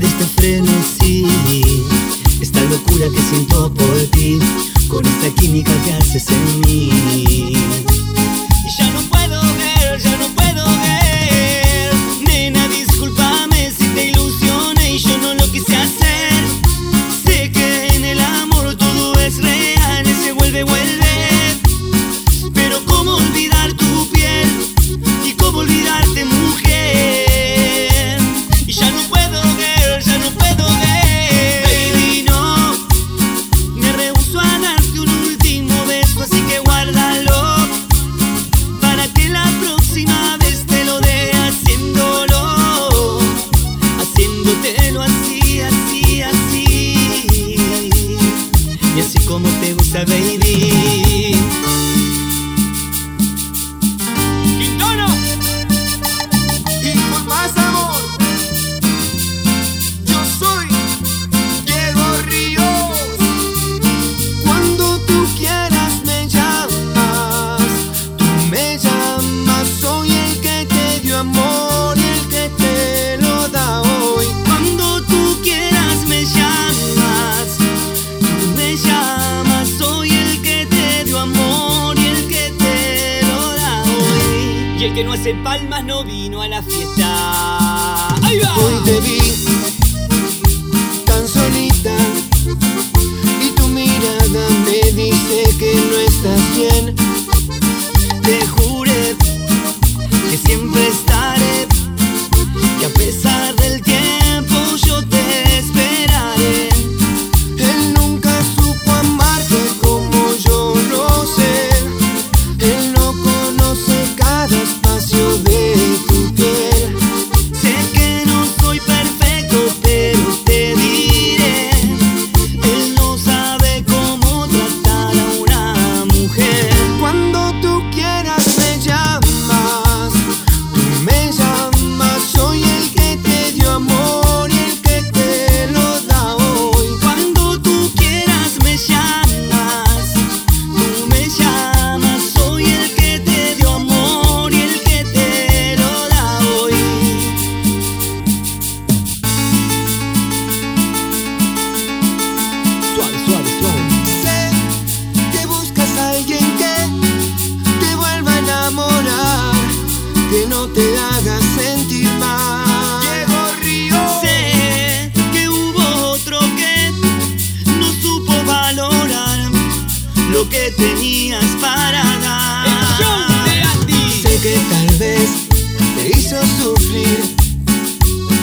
de este frenesí. Esta locura que siento por ti Con esta química que haces en mí. como te gusta, baby. que no hace palmas no vino a la fiesta. Ahí va. Hoy te vi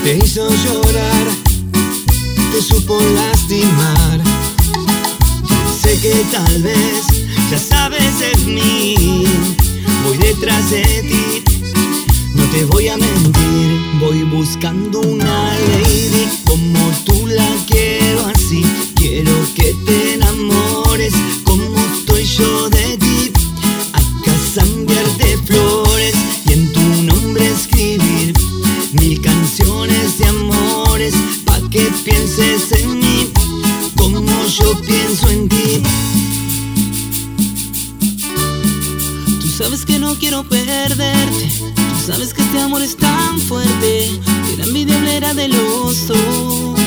Te hizo llorar, te supo lastimar. Sé que tal vez ya sabes es mí. Voy detrás de ti, no te voy a mentir. Voy buscando una lady como tú la quiero así. tan fuerte que la envidiable era de los dos.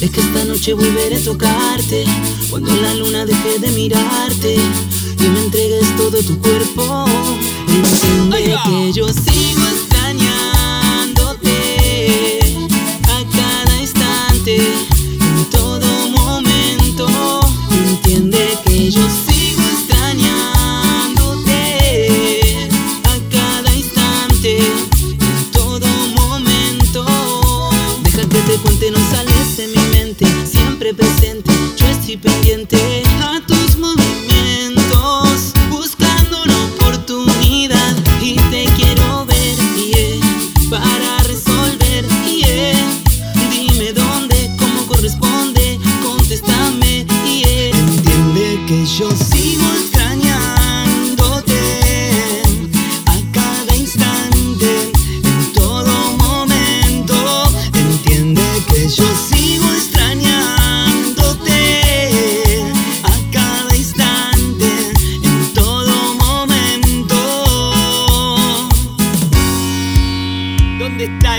Es que esta noche volveré a tocarte cuando la luna deje de mirarte y me entregues todo tu cuerpo. Entiende que yo sigo extrañándote a cada instante, en todo momento. Entiende que yo sigo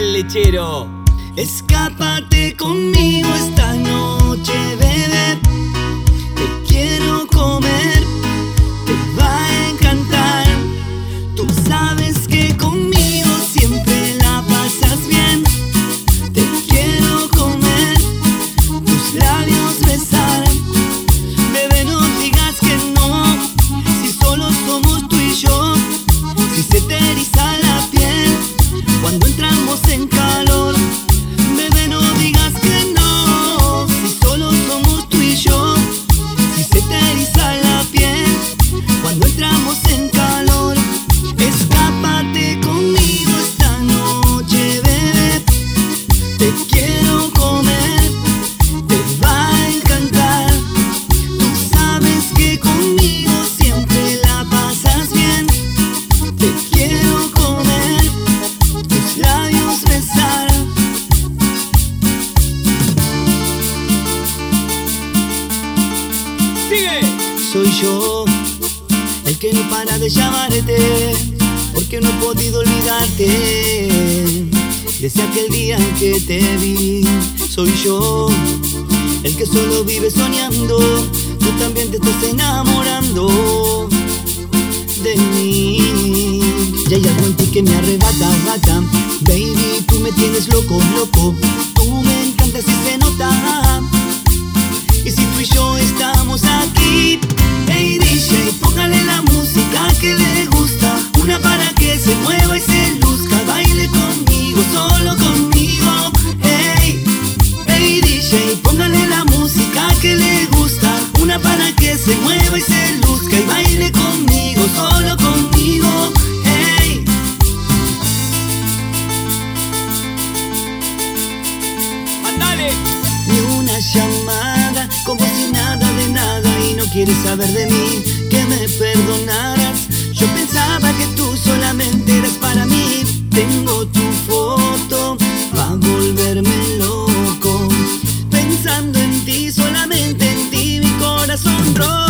lechero. Escápate conmigo esta noche. Llamarte, porque no he podido olvidarte. Desde aquel día en que te vi, soy yo el que solo vive soñando. Tú también te estás enamorando de mí. Y hay algo en ti que me arrebata, bata. Baby, tú me tienes loco, loco. Tú me encantas y se nota. Llamada, como si nada de nada y no quieres saber de mí, que me perdonaras. Yo pensaba que tú solamente eras para mí. Tengo tu foto pa volverme loco, pensando en ti, solamente en ti, mi corazón roto.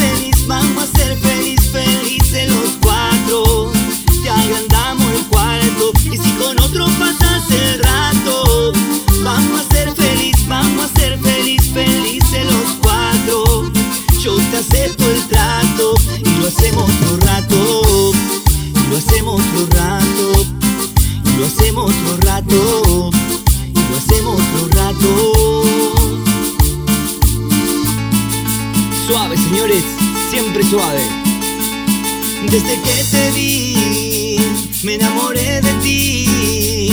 Suave, señores, siempre suave. Desde que te vi, me enamoré de ti.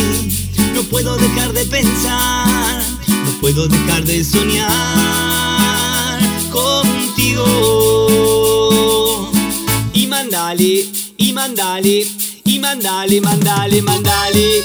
No puedo dejar de pensar, no puedo dejar de soñar contigo. Y mandale, y mandale, y mandale, mandale, mandale.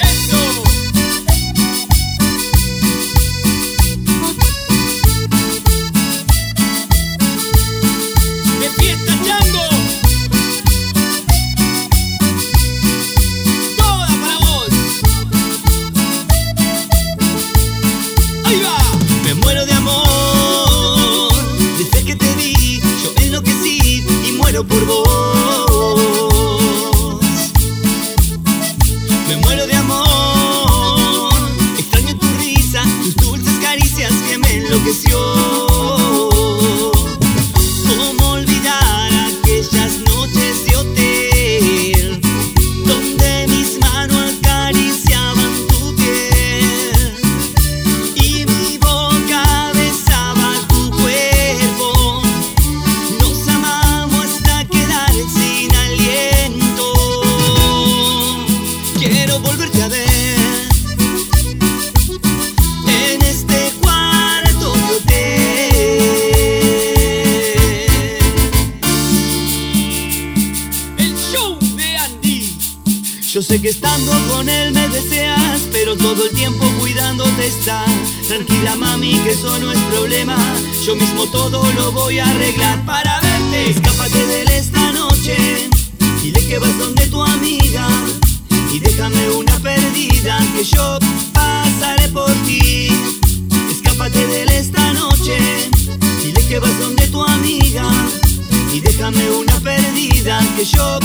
Con él me deseas, pero todo el tiempo cuidándote está. Tranquila mami, que eso no es problema. Yo mismo todo lo voy a arreglar para verte. Escápate de él esta noche. Dile que vas donde tu amiga. Y déjame una perdida que yo pasaré por ti. Escápate de él esta noche. Dile que vas donde tu amiga. Y déjame una perdida que yo